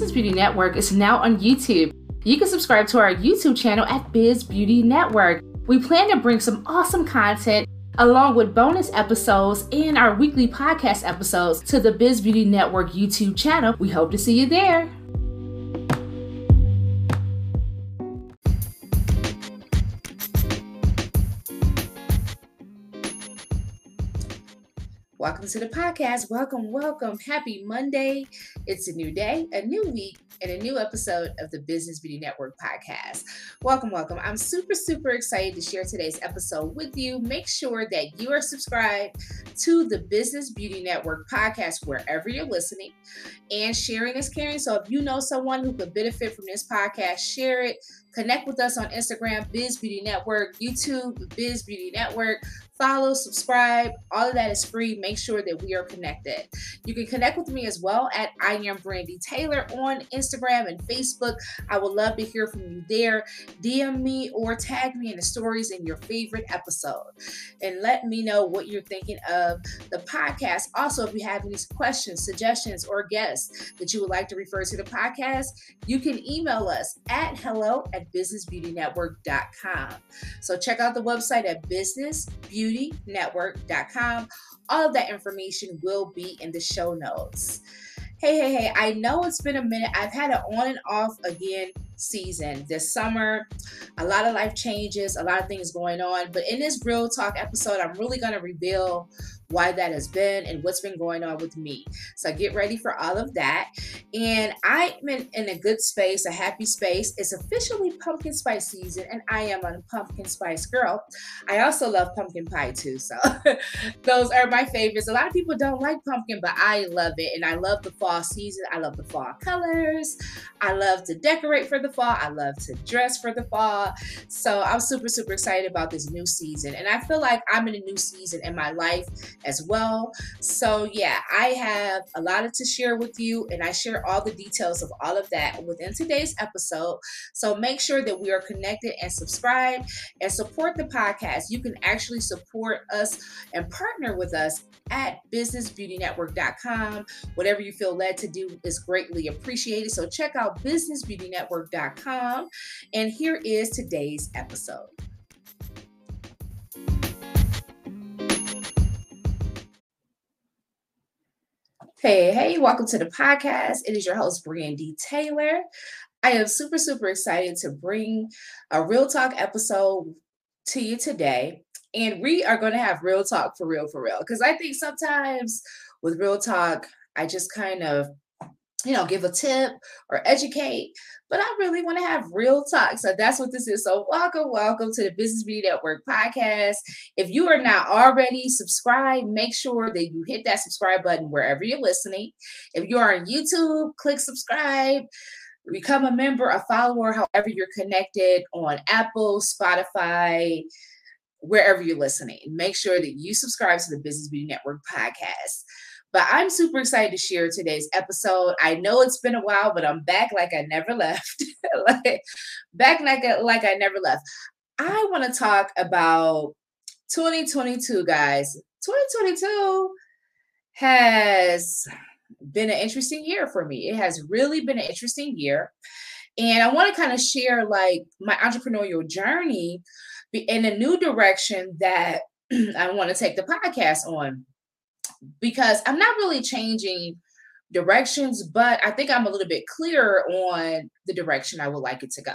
Business Beauty Network is now on YouTube. You can subscribe to our YouTube channel at Biz Beauty Network. We plan to bring some awesome content along with bonus episodes and our weekly podcast episodes to the Biz Beauty Network YouTube channel. We hope to see you there. Welcome to the podcast. Welcome, welcome. Happy Monday. It's a new day, a new week, and a new episode of the Business Beauty Network podcast. Welcome, welcome. I'm super, super excited to share today's episode with you. Make sure that you are subscribed to the Business Beauty Network podcast wherever you're listening. And sharing is caring. So if you know someone who could benefit from this podcast, share it. Connect with us on Instagram, Biz Beauty Network, YouTube, Biz Beauty Network follow, subscribe. All of that is free. Make sure that we are connected. You can connect with me as well at I am Brandy Taylor on Instagram and Facebook. I would love to hear from you there. DM me or tag me in the stories in your favorite episode and let me know what you're thinking of the podcast. Also, if you have any questions, suggestions, or guests that you would like to refer to the podcast, you can email us at hello at businessbeautynetwork.com. So check out the website at businessbeauty beautynetwork.com. All of that information will be in the show notes. Hey, hey, hey, I know it's been a minute. I've had an on and off again season this summer. A lot of life changes, a lot of things going on. But in this real talk episode, I'm really going to reveal why that has been and what's been going on with me. So get ready for all of that. And I'm in, in a good space, a happy space. It's officially pumpkin spice season, and I am a pumpkin spice girl. I also love pumpkin pie too. So those are my favorites. A lot of people don't like pumpkin, but I love it. And I love the fall season. I love the fall colors. I love to decorate for the fall. I love to dress for the fall. So I'm super, super excited about this new season. And I feel like I'm in a new season in my life as well. So, yeah, I have a lot to share with you, and I share all the details of all of that within today's episode. So, make sure that we are connected and subscribe and support the podcast. You can actually support us and partner with us at businessbeautynetwork.com. Whatever you feel led to do is greatly appreciated. So, check out businessbeautynetwork.com. And here is today's episode. Hey, hey, welcome to the podcast. It is your host, Brandy Taylor. I am super, super excited to bring a real talk episode to you today. And we are going to have real talk for real, for real. Because I think sometimes with real talk, I just kind of you know, give a tip or educate, but I really want to have real talk. So that's what this is. So welcome, welcome to the Business Beauty Network podcast. If you are not already subscribed, make sure that you hit that subscribe button wherever you're listening. If you are on YouTube, click subscribe. Become a member, a follower, however you're connected on Apple, Spotify, wherever you're listening. Make sure that you subscribe to the Business Beauty Network podcast. But I'm super excited to share today's episode. I know it's been a while, but I'm back like I never left. like, back like, like I never left. I want to talk about 2022, guys. 2022 has been an interesting year for me. It has really been an interesting year. And I want to kind of share like my entrepreneurial journey in a new direction that I want to take the podcast on because I'm not really changing directions, but I think I'm a little bit clearer on the direction I would like it to go.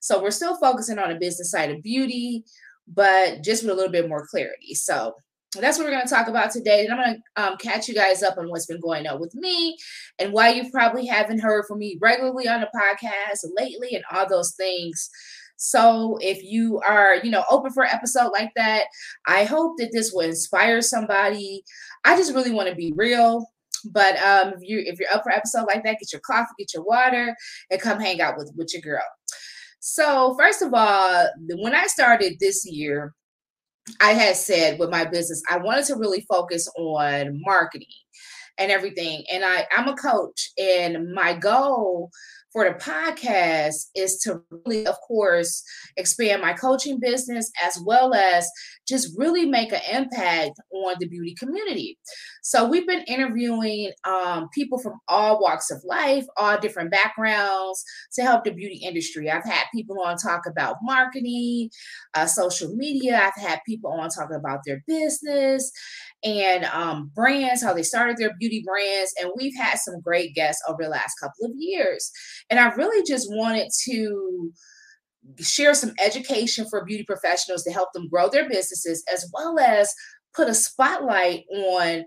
So we're still focusing on the business side of beauty, but just with a little bit more clarity. So that's what we're going to talk about today. And I'm going to um, catch you guys up on what's been going on with me and why you probably haven't heard from me regularly on the podcast lately and all those things. So if you are, you know, open for an episode like that, I hope that this will inspire somebody. I just really want to be real. But um, if you if you're up for episode like that, get your coffee, get your water, and come hang out with with your girl. So first of all, when I started this year, I had said with my business, I wanted to really focus on marketing and everything. And I, I'm a coach, and my goal for the podcast is to really, of course, expand my coaching business as well as just really make an impact on the beauty community. So we've been interviewing um, people from all walks of life, all different backgrounds to help the beauty industry. I've had people on talk about marketing, uh, social media. I've had people on talking about their business and um, brands, how they started their beauty brands. And we've had some great guests over the last couple of years. And I really just wanted to share some education for beauty professionals to help them grow their businesses, as well as put a spotlight on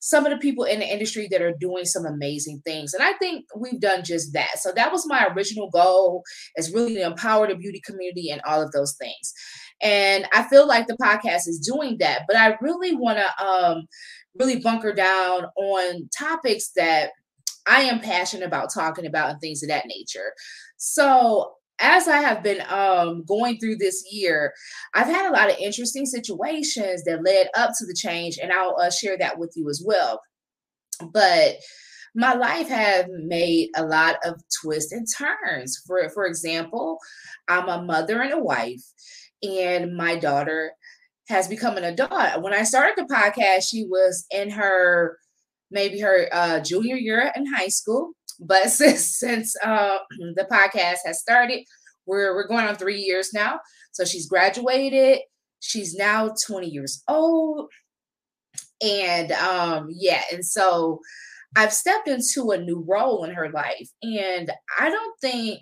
some of the people in the industry that are doing some amazing things. And I think we've done just that. So that was my original goal is really to empower the beauty community and all of those things. And I feel like the podcast is doing that, but I really want to um, really bunker down on topics that I am passionate about talking about and things of that nature. So as I have been um, going through this year, I've had a lot of interesting situations that led up to the change, and I'll uh, share that with you as well. But my life has made a lot of twists and turns. For for example, I'm a mother and a wife, and my daughter has become an adult. When I started the podcast, she was in her maybe her uh, junior year in high school. But since since uh, the podcast has started, we're we're going on three years now. So she's graduated. She's now 20 years old. And um, yeah, and so I've stepped into a new role in her life. And I don't think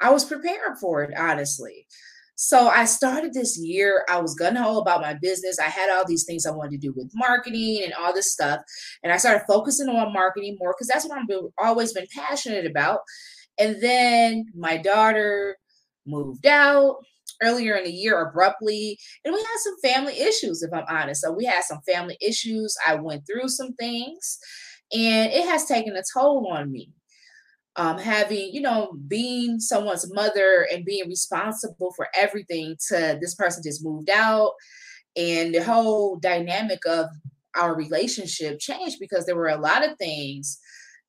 I was prepared for it, honestly. So I started this year. I was gun ho about my business. I had all these things I wanted to do with marketing and all this stuff. And I started focusing on marketing more because that's what I've been, always been passionate about. And then my daughter moved out earlier in the year abruptly. And we had some family issues, if I'm honest. So we had some family issues. I went through some things and it has taken a toll on me um, having, you know, being someone's mother and being responsible for everything to this person just moved out. And the whole dynamic of our relationship changed because there were a lot of things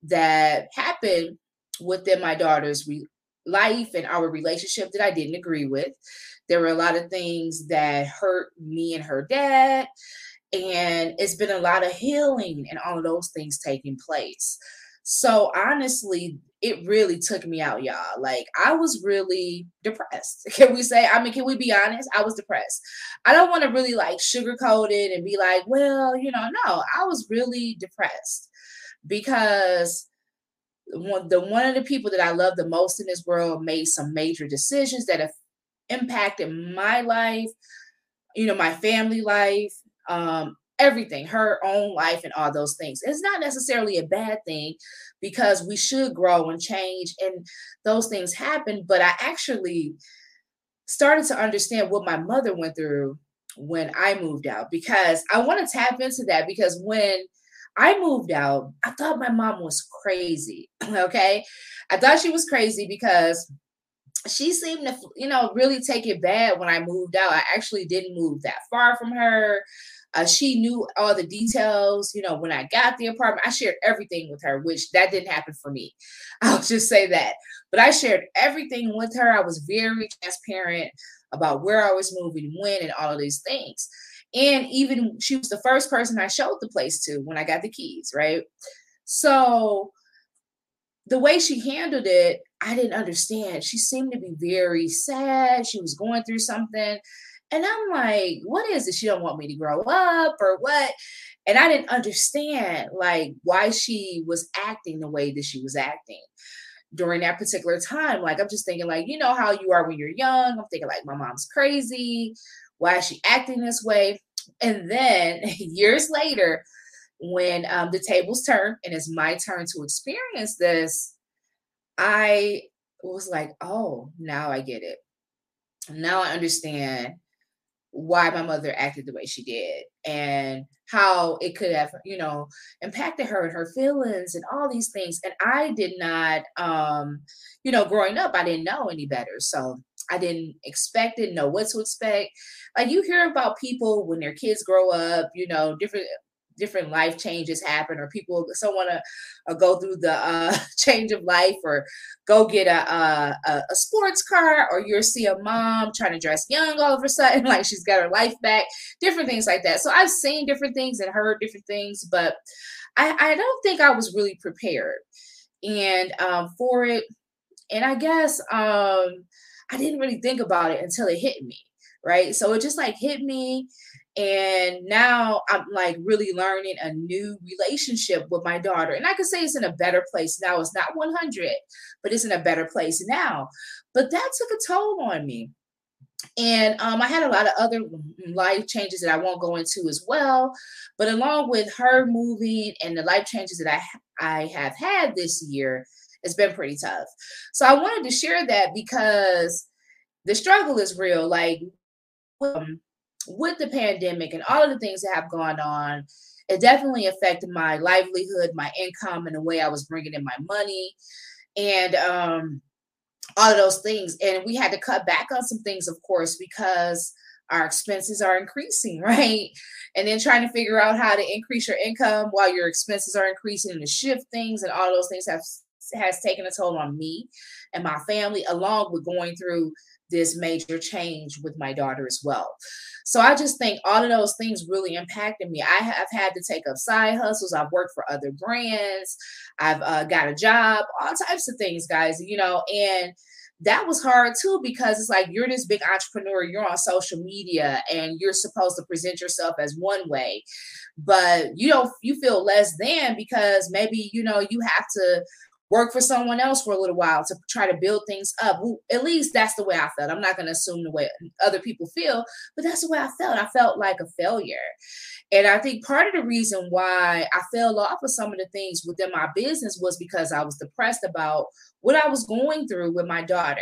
that happened within my daughter's re- life and our relationship that I didn't agree with. There were a lot of things that hurt me and her dad. And it's been a lot of healing and all of those things taking place. So honestly, it really took me out, y'all. Like I was really depressed. Can we say? I mean, can we be honest? I was depressed. I don't want to really like sugarcoat it and be like, well, you know, no, I was really depressed because one the one of the people that I love the most in this world made some major decisions that have impacted my life, you know, my family life, um, everything, her own life, and all those things. It's not necessarily a bad thing because we should grow and change, and those things happen. But I actually started to understand what my mother went through when I moved out because I want to tap into that because when I moved out, I thought my mom was crazy. Okay. I thought she was crazy because she seemed to, you know, really take it bad when I moved out. I actually didn't move that far from her. Uh, she knew all the details. You know, when I got the apartment, I shared everything with her, which that didn't happen for me. I'll just say that. But I shared everything with her. I was very transparent about where I was moving, when, and all of these things. And even she was the first person I showed the place to when I got the keys, right? So the way she handled it, I didn't understand. She seemed to be very sad. She was going through something. And I'm like, what is it? She don't want me to grow up or what? And I didn't understand like why she was acting the way that she was acting during that particular time. Like I'm just thinking, like, you know how you are when you're young. I'm thinking like my mom's crazy. Why is she acting this way? And then years later, when um, the tables turn and it's my turn to experience this, I was like, oh, now I get it. Now I understand why my mother acted the way she did and how it could have you know impacted her and her feelings and all these things. And i did not um you know growing up i didn't know any better. So i didn't expect it know what to expect. Like you hear about people when their kids grow up you know different different life changes happen or people someone to uh, go through the uh, change of life or go get a, a, a sports car or you'll see a mom trying to dress young all of a sudden like she's got her life back different things like that. So i've seen different things and heard different things but i, I don't think i was really prepared. And um, for it and i guess um, i didn't really think about it until it hit me right? So it just like hit me and now i'm like really learning a new relationship with my daughter. And i could say it's in a better place now. It's not 100 but it's in a better place now. But that took a toll on me. And um, i had a lot of other life changes that i won't go into as well. But along with her moving and the life changes that i i have had this year it's been pretty tough. So i wanted to share that because the struggle is real. Like um, with the pandemic and all of the things that have gone on, it definitely affected my livelihood, my income, and the way I was bringing in my money, and um, all of those things. And we had to cut back on some things, of course, because our expenses are increasing, right? And then trying to figure out how to increase your income while your expenses are increasing and to shift things and all those things have has taken a toll on me and my family, along with going through this major change with my daughter as well. So I just think all of those things really impacted me. I have had to take up side hustles. I've worked for other brands. I've uh, got a job, all types of things, guys, you know, and that was hard too because it's like you're this big entrepreneur, you're on social media and you're supposed to present yourself as one way, but you don't you feel less than because maybe you know you have to work for someone else for a little while to try to build things up. At least that's the way I felt. I'm not going to assume the way other people feel, but that's the way I felt. I felt like a failure. And I think part of the reason why I fell off of some of the things within my business was because I was depressed about what I was going through with my daughter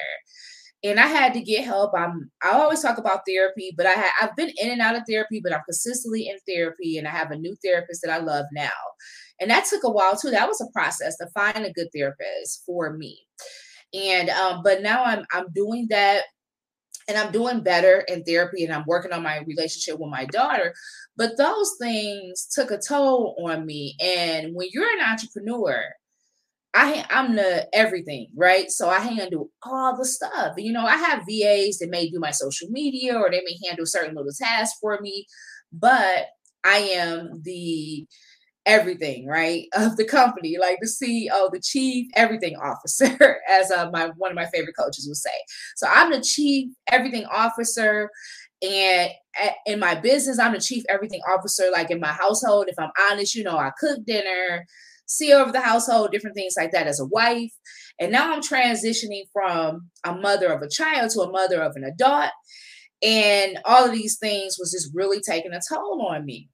and I had to get help. I'm I always talk about therapy, but I ha- I've been in and out of therapy, but I'm consistently in therapy, and I have a new therapist that I love now, and that took a while too. That was a process to find a good therapist for me, and um, but now I'm I'm doing that. And I'm doing better in therapy and I'm working on my relationship with my daughter. But those things took a toll on me. And when you're an entrepreneur, I I'm the everything, right? So I handle all the stuff. You know, I have VAs that may do my social media or they may handle certain little tasks for me, but I am the everything, right, of the company, like the CEO, the chief everything officer, as uh, my one of my favorite coaches would say. So I'm the chief everything officer. And in my business, I'm the chief everything officer. Like in my household, if I'm honest, you know, I cook dinner, see over the household, different things like that as a wife. And now I'm transitioning from a mother of a child to a mother of an adult. And all of these things was just really taking a toll on me.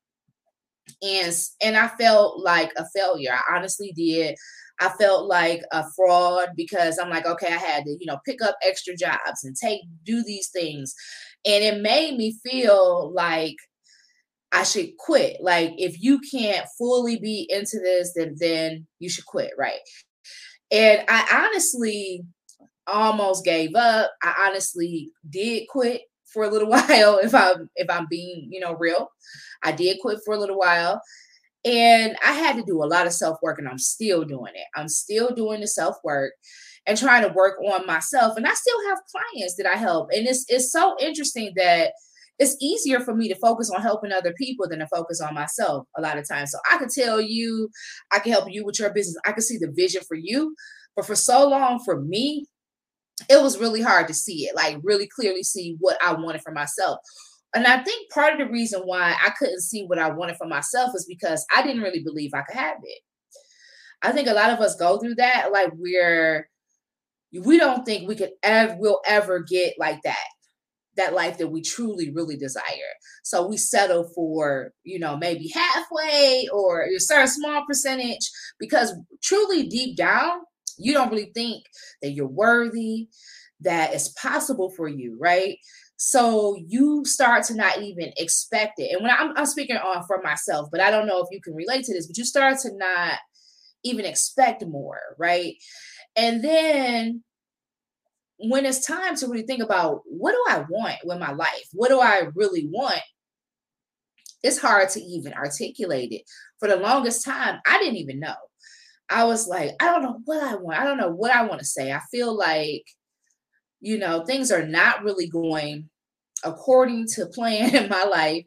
And and I felt like a failure. I honestly did. I felt like a fraud because I'm like, okay, I had to, you know, pick up extra jobs and take do these things. And it made me feel like I should quit. Like if you can't fully be into this, then then you should quit, right? And I honestly almost gave up. I honestly did quit for a little while if I'm if I'm being, you know, real. I did quit for a little while. And I had to do a lot of self-work and I'm still doing it. I'm still doing the self-work and trying to work on myself. And I still have clients that I help. And it's it's so interesting that it's easier for me to focus on helping other people than to focus on myself a lot of times. So I could tell you, I can help you with your business. I can see the vision for you. But for so long, for me, it was really hard to see it, like really clearly see what I wanted for myself. And I think part of the reason why I couldn't see what I wanted for myself is because I didn't really believe I could have it. I think a lot of us go through that, like we're we don't think we could ever will ever get like that that life that we truly really desire so we settle for you know maybe halfway or a certain small percentage because truly deep down you don't really think that you're worthy that it's possible for you right So you start to not even expect it. And when I'm, I'm speaking on for myself, but I don't know if you can relate to this, but you start to not even expect more, right? And then when it's time to really think about what do I want with my life? What do I really want? It's hard to even articulate it. For the longest time, I didn't even know. I was like, I don't know what I want. I don't know what I want to say. I feel like, you know, things are not really going according to plan in my life.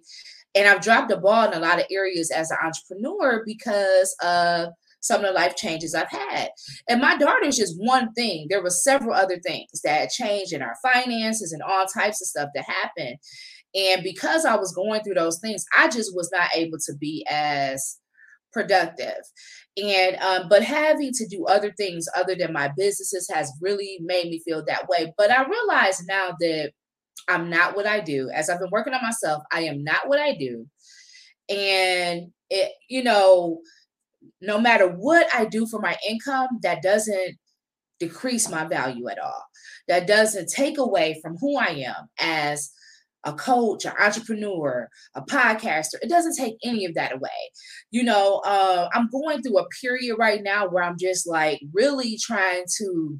And I've dropped the ball in a lot of areas as an entrepreneur because of some of the life changes I've had. And my daughter is just one thing. There were several other things that changed in our finances and all types of stuff that happened. And because I was going through those things, I just was not able to be as productive. And um, but having to do other things other than my businesses has really made me feel that way. But i realize now that i'm not what i do. As i've been working on myself i am not what i do. And it you know no matter what I do for my income, that doesn't decrease my value at all. That doesn't take away from who I am as a coach, an entrepreneur, a podcaster. It doesn't take any of that away. You know, uh, I'm going through a period right now where I'm just like really trying to,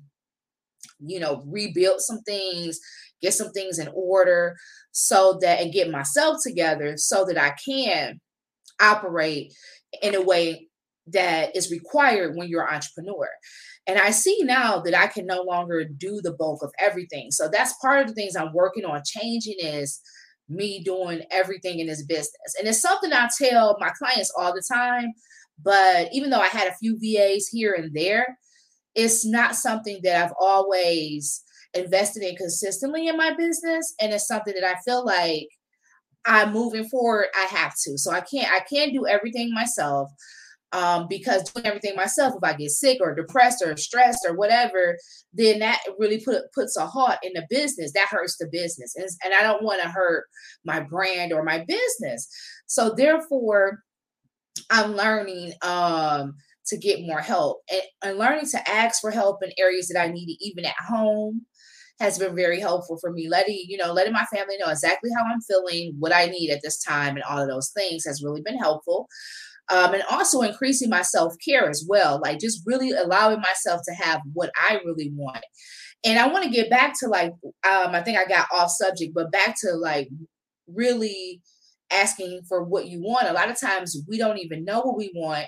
you know, rebuild some things, get some things in order so that, and get myself together so that I can operate in a way that is required when you're an entrepreneur. And I see now that I can no longer do the bulk of everything. So that's part of the things I'm working on changing is me doing everything in this business. And it's something I tell my clients all the time. But even though I had a few VAs here and there, it's not something that I've always invested in consistently in my business. And it's something that I feel like I'm moving forward, I have to. So I can't I can't do everything myself um, because doing everything myself, if I get sick or depressed or stressed or whatever, then that really put puts a halt in the business. That hurts the business, and, and I don't want to hurt my brand or my business. So therefore, I'm learning um, to get more help and, and learning to ask for help in areas that I needed, even at home has been very helpful for me. Letting, you know, letting my family know exactly how I'm feeling, what I need at this time, and all of those things has really been helpful um, and also increasing my self care as well, like just really allowing myself to have what I really want. And I want to get back to like, um, I think I got off subject, but back to like really asking for what you want. A lot of times we don't even know what we want.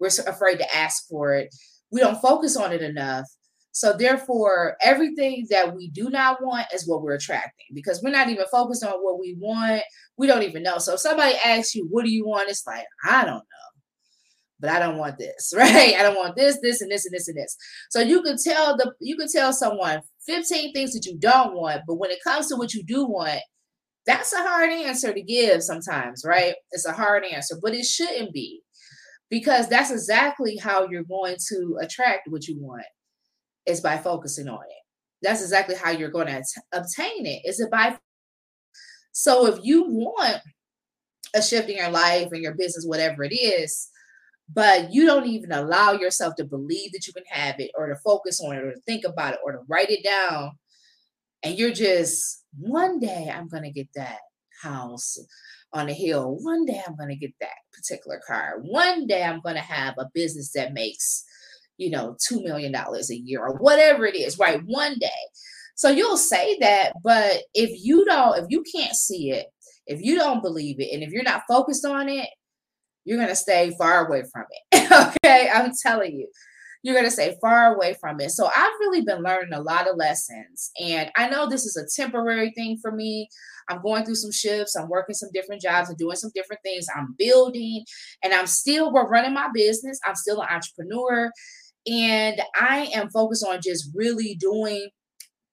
We're afraid to ask for it. We don't focus on it enough. So therefore, everything that we do not want is what we're attracting because we're not even focused on what we want. We don't even know. So if somebody asks you, what do you want? It's like, I don't. But I don't want this, right? I don't want this, this, and this, and this, and this. So you can tell the you can tell someone 15 things that you don't want, but when it comes to what you do want, that's a hard answer to give sometimes, right? It's a hard answer, but it shouldn't be because that's exactly how you're going to attract what you want is by focusing on it. That's exactly how you're going to obtain it. Is it by so if you want a shift in your life and your business, whatever it is, but you don't even allow yourself to believe that you can have it or to focus on it or to think about it or to write it down, and you're just one day I'm going to get that house on a hill. One day I'm going to get that particular car. One day I'm going to have a business that makes you know, $2 million a year or whatever it is, right? One day. So you'll say that, but if you don't, if you can't see it, if you don't believe it, and if you're not focused on it, you're going to stay far away from it. okay. I'm telling you, you're going to stay far away from it. So I've really been learning a lot of lessons. And I know this is a temporary thing for me. I'm going through some shifts. I'm working some different jobs and doing some different things. I'm building and I'm still we're running my business. I'm still an entrepreneur. And I am focused on just really doing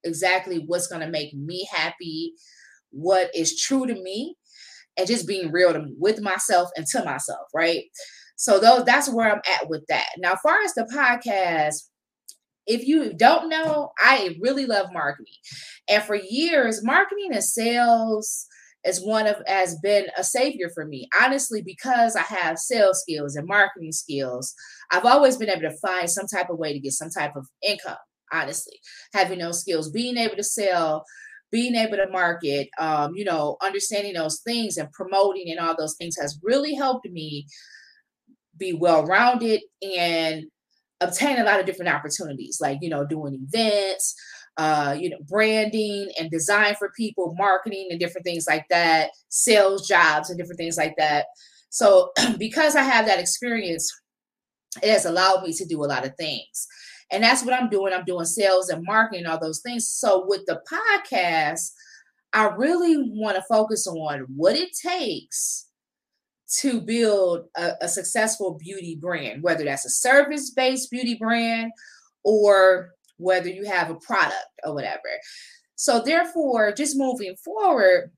exactly what's going to make me happy, what is true to me, and just being real to, with myself and to myself, right? So those that's where I'm at with that. Now, as far as the podcast, if you don't know, I really love marketing. And for years, marketing and sales is one of has been a savior for me honestly because i have sales skills and marketing skills i've always been able to find some type of way to get some type of income honestly having those skills being able to sell being able to market, um, you know, understanding those things and promoting and all those things has really helped me be well rounded and obtain a lot of different opportunities, like, you know, doing events, uh, you know, branding and design for people, marketing and different things like that, sales jobs and different things like that. So, because I have that experience, it has allowed me to do a lot of things. And that's what I'm doing. I'm doing sales and marketing, all those things. So with the podcast, I really want to focus on what it takes to build a, a successful beauty brand, whether that's a service based beauty brand or whether you have a product or whatever. So, therefore, just moving forward,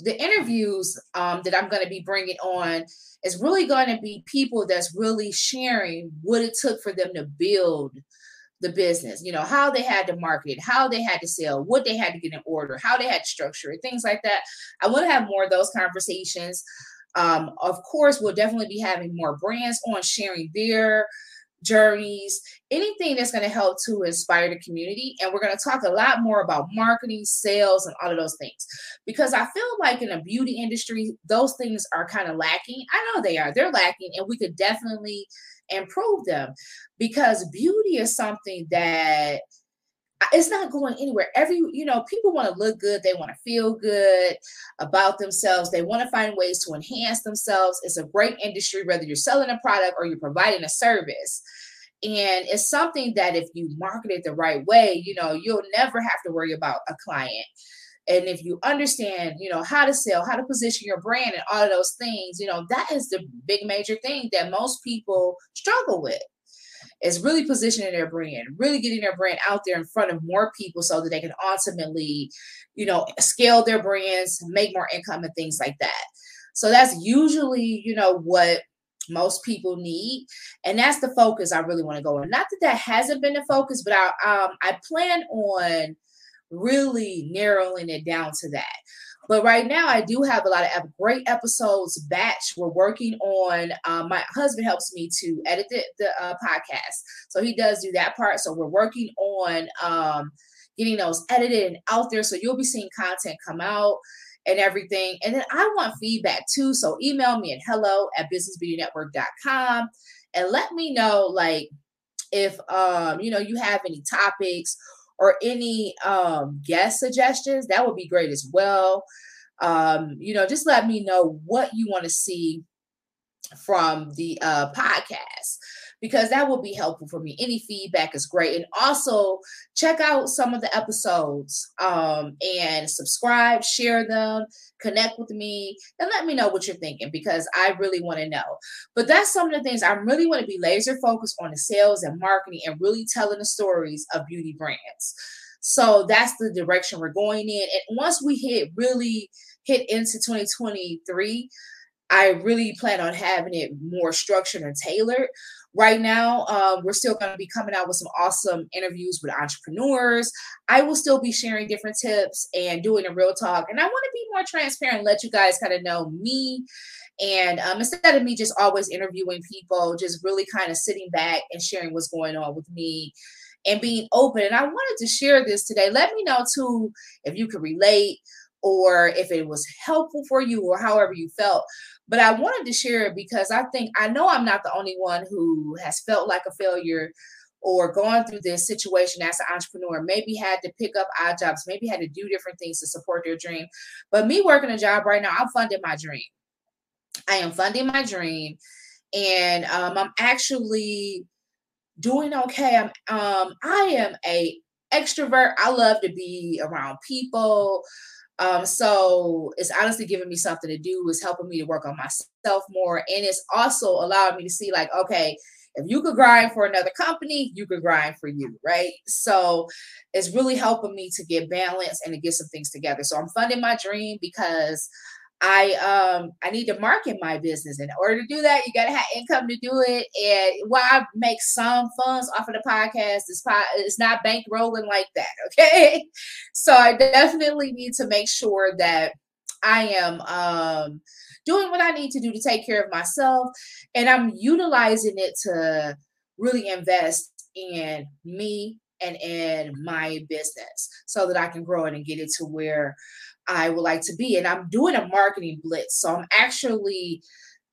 the interviews um, that I'm going to be bringing on is really going to be people that's really sharing what it took for them to build the business, you know, how they had to market, how they had to sell, what they had to get in order, how they had to structure it, things like that. I want to have more of those conversations. Um, of course, we'll definitely be having more brands on sharing their journeys, anything that's going to help to inspire the community. And we're going to talk a lot more about marketing, sales, and all of those things. Because I feel like in the beauty industry, those things are kind of lacking. I know they are, they're lacking, and we could definitely improve them because beauty is something that it's not going anywhere. Every, you know, people want to look good, they want to feel good about themselves, they want to find ways to enhance themselves. It's a great industry, whether you're selling a product or you're providing a service. And it's something that if you market it the right way, you know, you'll never have to worry about a client. And if you understand, you know, how to sell, how to position your brand and all of those things, you know, that is the big major thing that most people struggle with is really positioning their brand, really getting their brand out there in front of more people so that they can ultimately, you know, scale their brands, make more income and things like that. So that's usually, you know, what most people need and that's the focus i really want to go on not that that hasn't been the focus but i um i plan on really narrowing it down to that but right now, I do have a lot of great episodes batch. We're working on. Um, my husband helps me to edit the, the uh, podcast, so he does do that part. So we're working on um, getting those edited and out there. So you'll be seeing content come out and everything. And then I want feedback too. So email me at hello at businessbeautynetwork.com and let me know like if um you know you have any topics or any um, guest suggestions, that would be great as well. Um, you know, just let me know what you want to see from the uh, podcast because that will be helpful for me. Any feedback is great. And also check out some of the episodes um, and subscribe, share them, connect with me, and let me know what you're thinking because I really want to know. But that's some of the things I really want to be laser focused on the sales and marketing and really telling the stories of beauty brands. So that's the direction we're going in. And once we hit really hit into 2023, I really plan on having it more structured and tailored. Right now, um, we're still going to be coming out with some awesome interviews with entrepreneurs. I will still be sharing different tips and doing a real talk. And I want to be more transparent let you guys kind of know me. And um, instead of me just always interviewing people, just really kind of sitting back and sharing what's going on with me and being open. And I wanted to share this today. Let me know too if you could relate or if it was helpful for you or however you felt. But I wanted to share it because I think I know I'm not the only one who has felt like a failure or gone through this situation as an entrepreneur, maybe had to pick up odd jobs, maybe had to do different things to support their dream. But me working a job right now, I'm funding my dream. I am funding my dream. And um, I'm actually doing okay. I'm um, I am a extrovert. I love to be around people. Um, so it's honestly giving me something to do, it's helping me to work on myself more. And it's also allowing me to see, like, okay, if you could grind for another company, you could grind for you, right? So it's really helping me to get balance and to get some things together. So I'm funding my dream because I um I need to market my business. In order to do that, you gotta have income to do it. And while I make some funds off of the podcast, this pod it's not bank rolling like that. Okay. So I definitely need to make sure that I am um doing what I need to do to take care of myself. And I'm utilizing it to really invest in me and in my business so that I can grow it and get it to where I would like to be. And I'm doing a marketing blitz. So I'm actually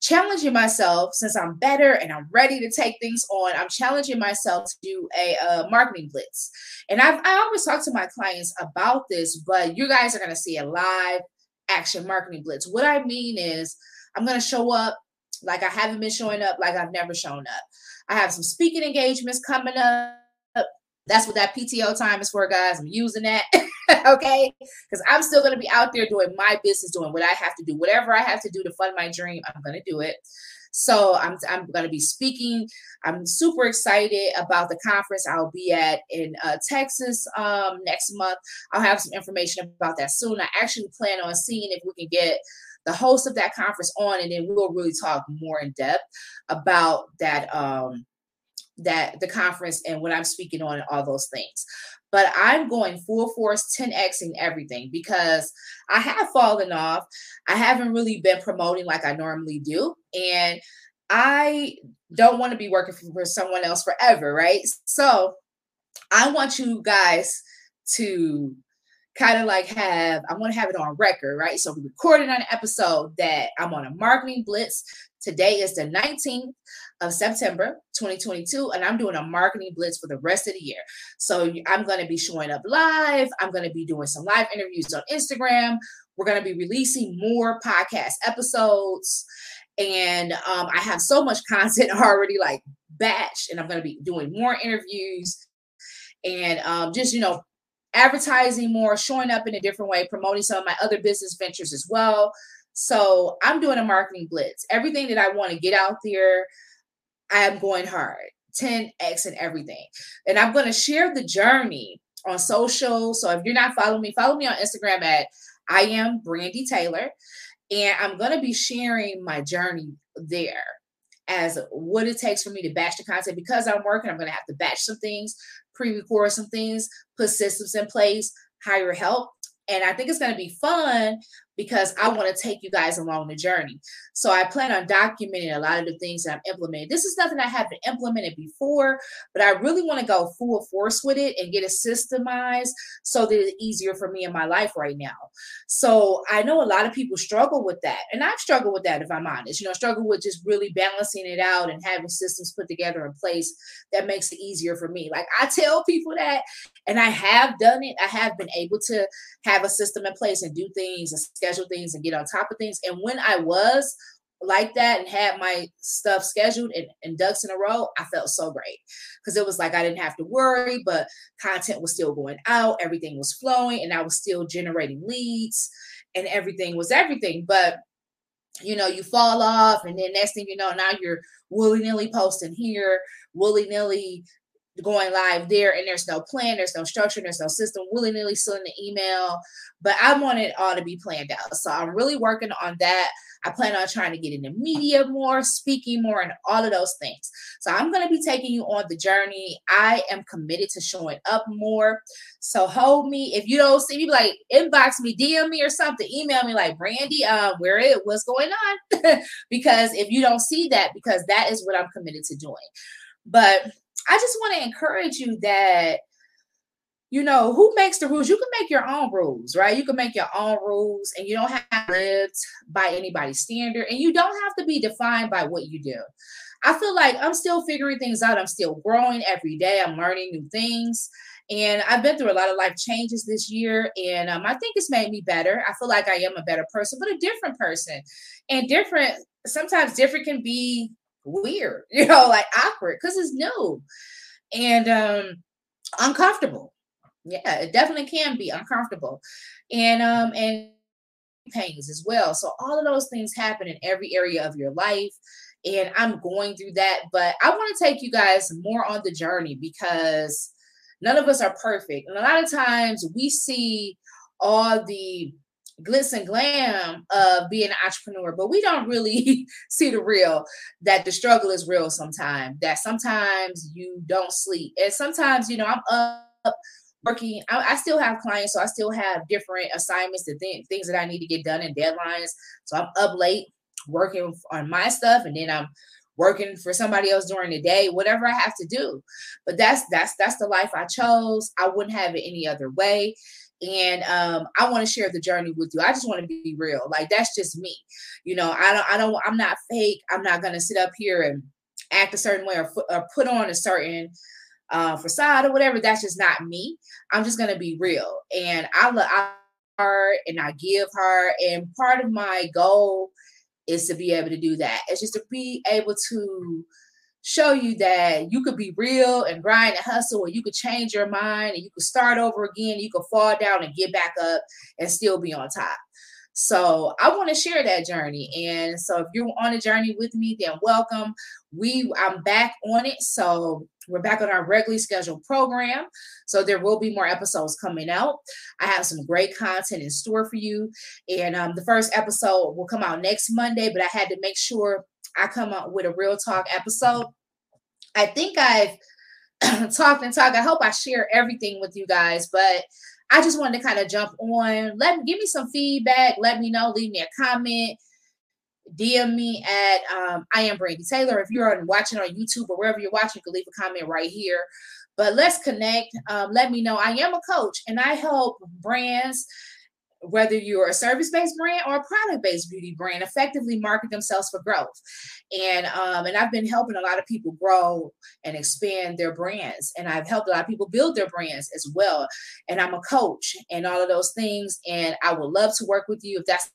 challenging myself since I'm better and I'm ready to take things on. I'm challenging myself to do a, a marketing blitz. And I've, I always talk to my clients about this, but you guys are going to see a live action marketing blitz. What I mean is, I'm going to show up like I haven't been showing up, like I've never shown up. I have some speaking engagements coming up. That's what that PTO time is for, guys. I'm using that. okay. Because I'm still going to be out there doing my business, doing what I have to do. Whatever I have to do to fund my dream, I'm going to do it. So I'm, I'm going to be speaking. I'm super excited about the conference I'll be at in uh, Texas um, next month. I'll have some information about that soon. I actually plan on seeing if we can get the host of that conference on, and then we'll really talk more in depth about that um, that the conference and what I'm speaking on and all those things. But I'm going full force 10xing everything because I have fallen off. I haven't really been promoting like I normally do. And I don't want to be working for someone else forever, right? So I want you guys to kind of like have I want to have it on record, right? So we recorded an episode that I'm on a marketing blitz. Today is the 19th of September 2022, and I'm doing a marketing blitz for the rest of the year. So I'm going to be showing up live. I'm going to be doing some live interviews on Instagram. We're going to be releasing more podcast episodes. And um, I have so much content already like batch, and I'm going to be doing more interviews and um, just, you know, advertising more, showing up in a different way, promoting some of my other business ventures as well. So I'm doing a marketing blitz. Everything that I want to get out there, I am going hard, 10x and everything. And I'm going to share the journey on social. So if you're not following me, follow me on Instagram at I am Brandy Taylor. And I'm going to be sharing my journey there as what it takes for me to batch the content because I'm working. I'm going to have to batch some things, pre-record some things, put systems in place, hire help. And I think it's going to be fun because I want to take you guys along the journey. So I plan on documenting a lot of the things that I'm implementing. This is nothing I haven't implemented before, but I really want to go full force with it and get it systemized so that it's easier for me in my life right now. So I know a lot of people struggle with that. And I've struggled with that, if I'm honest, you know, struggle with just really balancing it out and having systems put together in place that makes it easier for me. Like I tell people that, and I have done it. I have been able to have a system in place and do things and schedule things and get on top of things. And when I was like that and had my stuff scheduled and, and ducks in a row, I felt so great because it was like I didn't have to worry, but content was still going out, everything was flowing, and I was still generating leads, and everything was everything. But you know, you fall off, and then next thing you know, now you're willy nilly posting here, willy nilly going live there and there's no plan, there's no structure, there's no system, willy nilly sending the email. But I want it all to be planned out. So I'm really working on that. I plan on trying to get into media more, speaking more, and all of those things. So I'm going to be taking you on the journey. I am committed to showing up more. So hold me. If you don't see me, like inbox me, DM me or something, email me like Brandy, uh where it what's going on. because if you don't see that, because that is what I'm committed to doing. But I just want to encourage you that you know who makes the rules? You can make your own rules right? You can make your own rules and you don't have to live by anybody's standard and you don't have to be defined by what you do. I feel like i'm still figuring things out. I'm still growing every day. I'm learning new things and i've been through a lot of life changes this year and um, i think it's made me better. I feel like i am a better person but a different person and different sometimes different can be weird, you know, like awkward because it's new and um uncomfortable. Yeah, it definitely can be uncomfortable. And um and pains as well. So all of those things happen in every area of your life and I'm going through that, but I want to take you guys more on the journey because none of us are perfect. And a lot of times we see all the glitz and glam of being an entrepreneur, but we don't really see the real that the struggle is real sometimes, that sometimes you don't sleep. And sometimes, you know, I'm up working. I, I still have clients, so I still have different assignments and th- things that I need to get done and deadlines. So I'm up late working on my stuff, and then I'm working for somebody else during the day, whatever I have to do. But that's that's that's the life I chose. I wouldn't have it any other way. And um, I want to share the journey with you. I just want to be real. Like that's just me. You know, I don't I don't I'm not fake. I'm not gonna sit up here and act a certain way or, or put on a certain uh, facade or whatever. That's just not me. I'm just gonna be real. And I love her and I give her. And part of my goal is to be able to do that. It's just to be able to show you that you could be real and grind and hustle, or you could change your mind and you could start over again. You could fall down and get back up and still be on top. So I want to share that journey. And so if you're on a journey with me, then welcome. We I'm back on it. So we're back on our regularly scheduled program. So there will be more episodes coming out. I have some great content in store for you. And um, the first episode will come out next Monday, but I had to make sure I come up with a real talk episode. I think I've talked and talked. I hope I share everything with you guys, but I just wanted to kind of jump on. Let me give me some feedback. Let me know. Leave me a comment. DM me at um, I am Brandy Taylor. If you're watching on YouTube or wherever you're watching, you can leave a comment right here. But let's connect. Um, let me know. I am a coach and I help brands, whether you're a service-based brand or a product-based beauty brand, effectively market themselves for growth. And um, and I've been helping a lot of people grow and expand their brands. And I've helped a lot of people build their brands as well. And I'm a coach and all of those things. And I would love to work with you if that's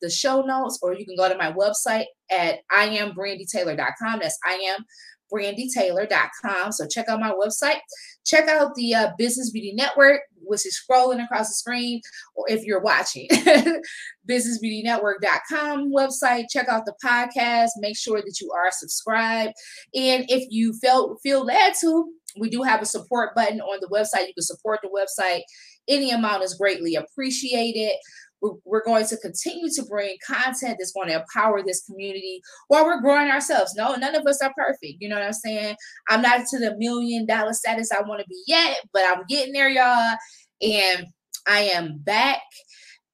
the show notes, or you can go to my website at iambrandytaylor.com. That's I am brandytaylor.com. So check out my website. Check out the uh, Business Beauty Network, which is scrolling across the screen, or if you're watching, businessbeautynetwork.com website. Check out the podcast. Make sure that you are subscribed. And if you feel feel led to, we do have a support button on the website. You can support the website. Any amount is greatly appreciated. We're, going to continue to bring content that's going to empower this community while we're growing ourselves. No, none of us are perfect. You know what I'm saying? I'm not to the million dollar status I want to be yet, but I'm getting there, y'all. And I am back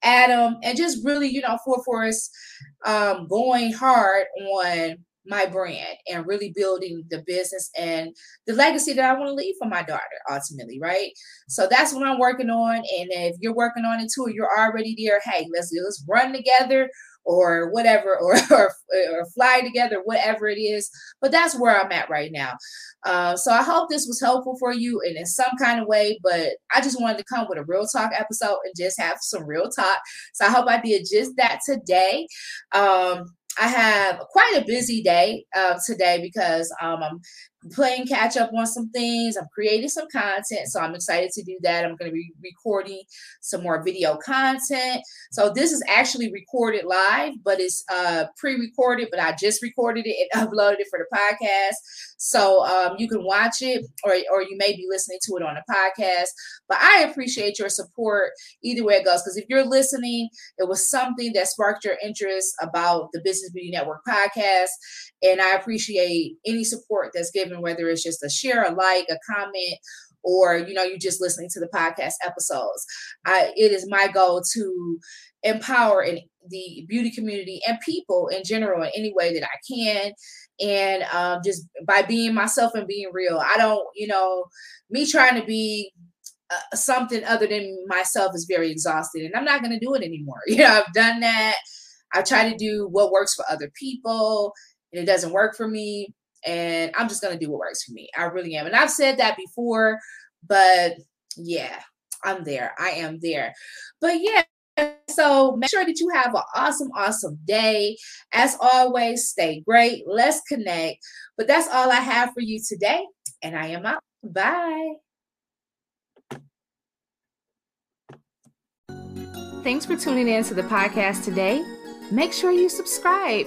Adam, and just really, you know, for for us um, going hard on my brand and really building the business and the legacy that I want to leave for my daughter ultimately, right? So that's what I'm working on. And if you're working on it too, you're already there. Hey, let's let's run together or whatever, or, or, or fly together, whatever it is. But that's where I'm at right now. Uh, so I hope this was helpful for you and in some kind of way. But I just wanted to come with a real talk episode and just have some real talk. So I hope I did just that today. Um, I have quite a busy day uh, today because um, I'm playing catch up on some things. I'm creating some content, so I'm excited to do that. I'm going to be recording some more video content. So this is actually recorded live, but it's uh, pre-recorded. But I just recorded it and uploaded it for the podcast, so um, you can watch it, or or you may be listening to it on the podcast. But I appreciate your support either way it goes. Because if you're listening, it was something that sparked your interest about the Business Beauty Network podcast, and I appreciate any support that's given, whether it's just a share, a like, a comment, or you know, you're just listening to the podcast episodes. I it is my goal to empower in the beauty community and people in general in any way that I can. And um, just by being myself and being real, I don't, you know, me trying to be uh, something other than myself is very exhausting, and I'm not going to do it anymore. You know, I've done that. I try to do what works for other people and it doesn't work for me. And I'm just to do what works for me. I really am. And I've said that before, but yeah, I'm there. I am there. But yeah, so make sure that you have an awesome, awesome day. As always, stay great. Let's connect. But that's all I have for you today. And I am out. Bye. Thanks for tuning in to the podcast today. Make sure you subscribe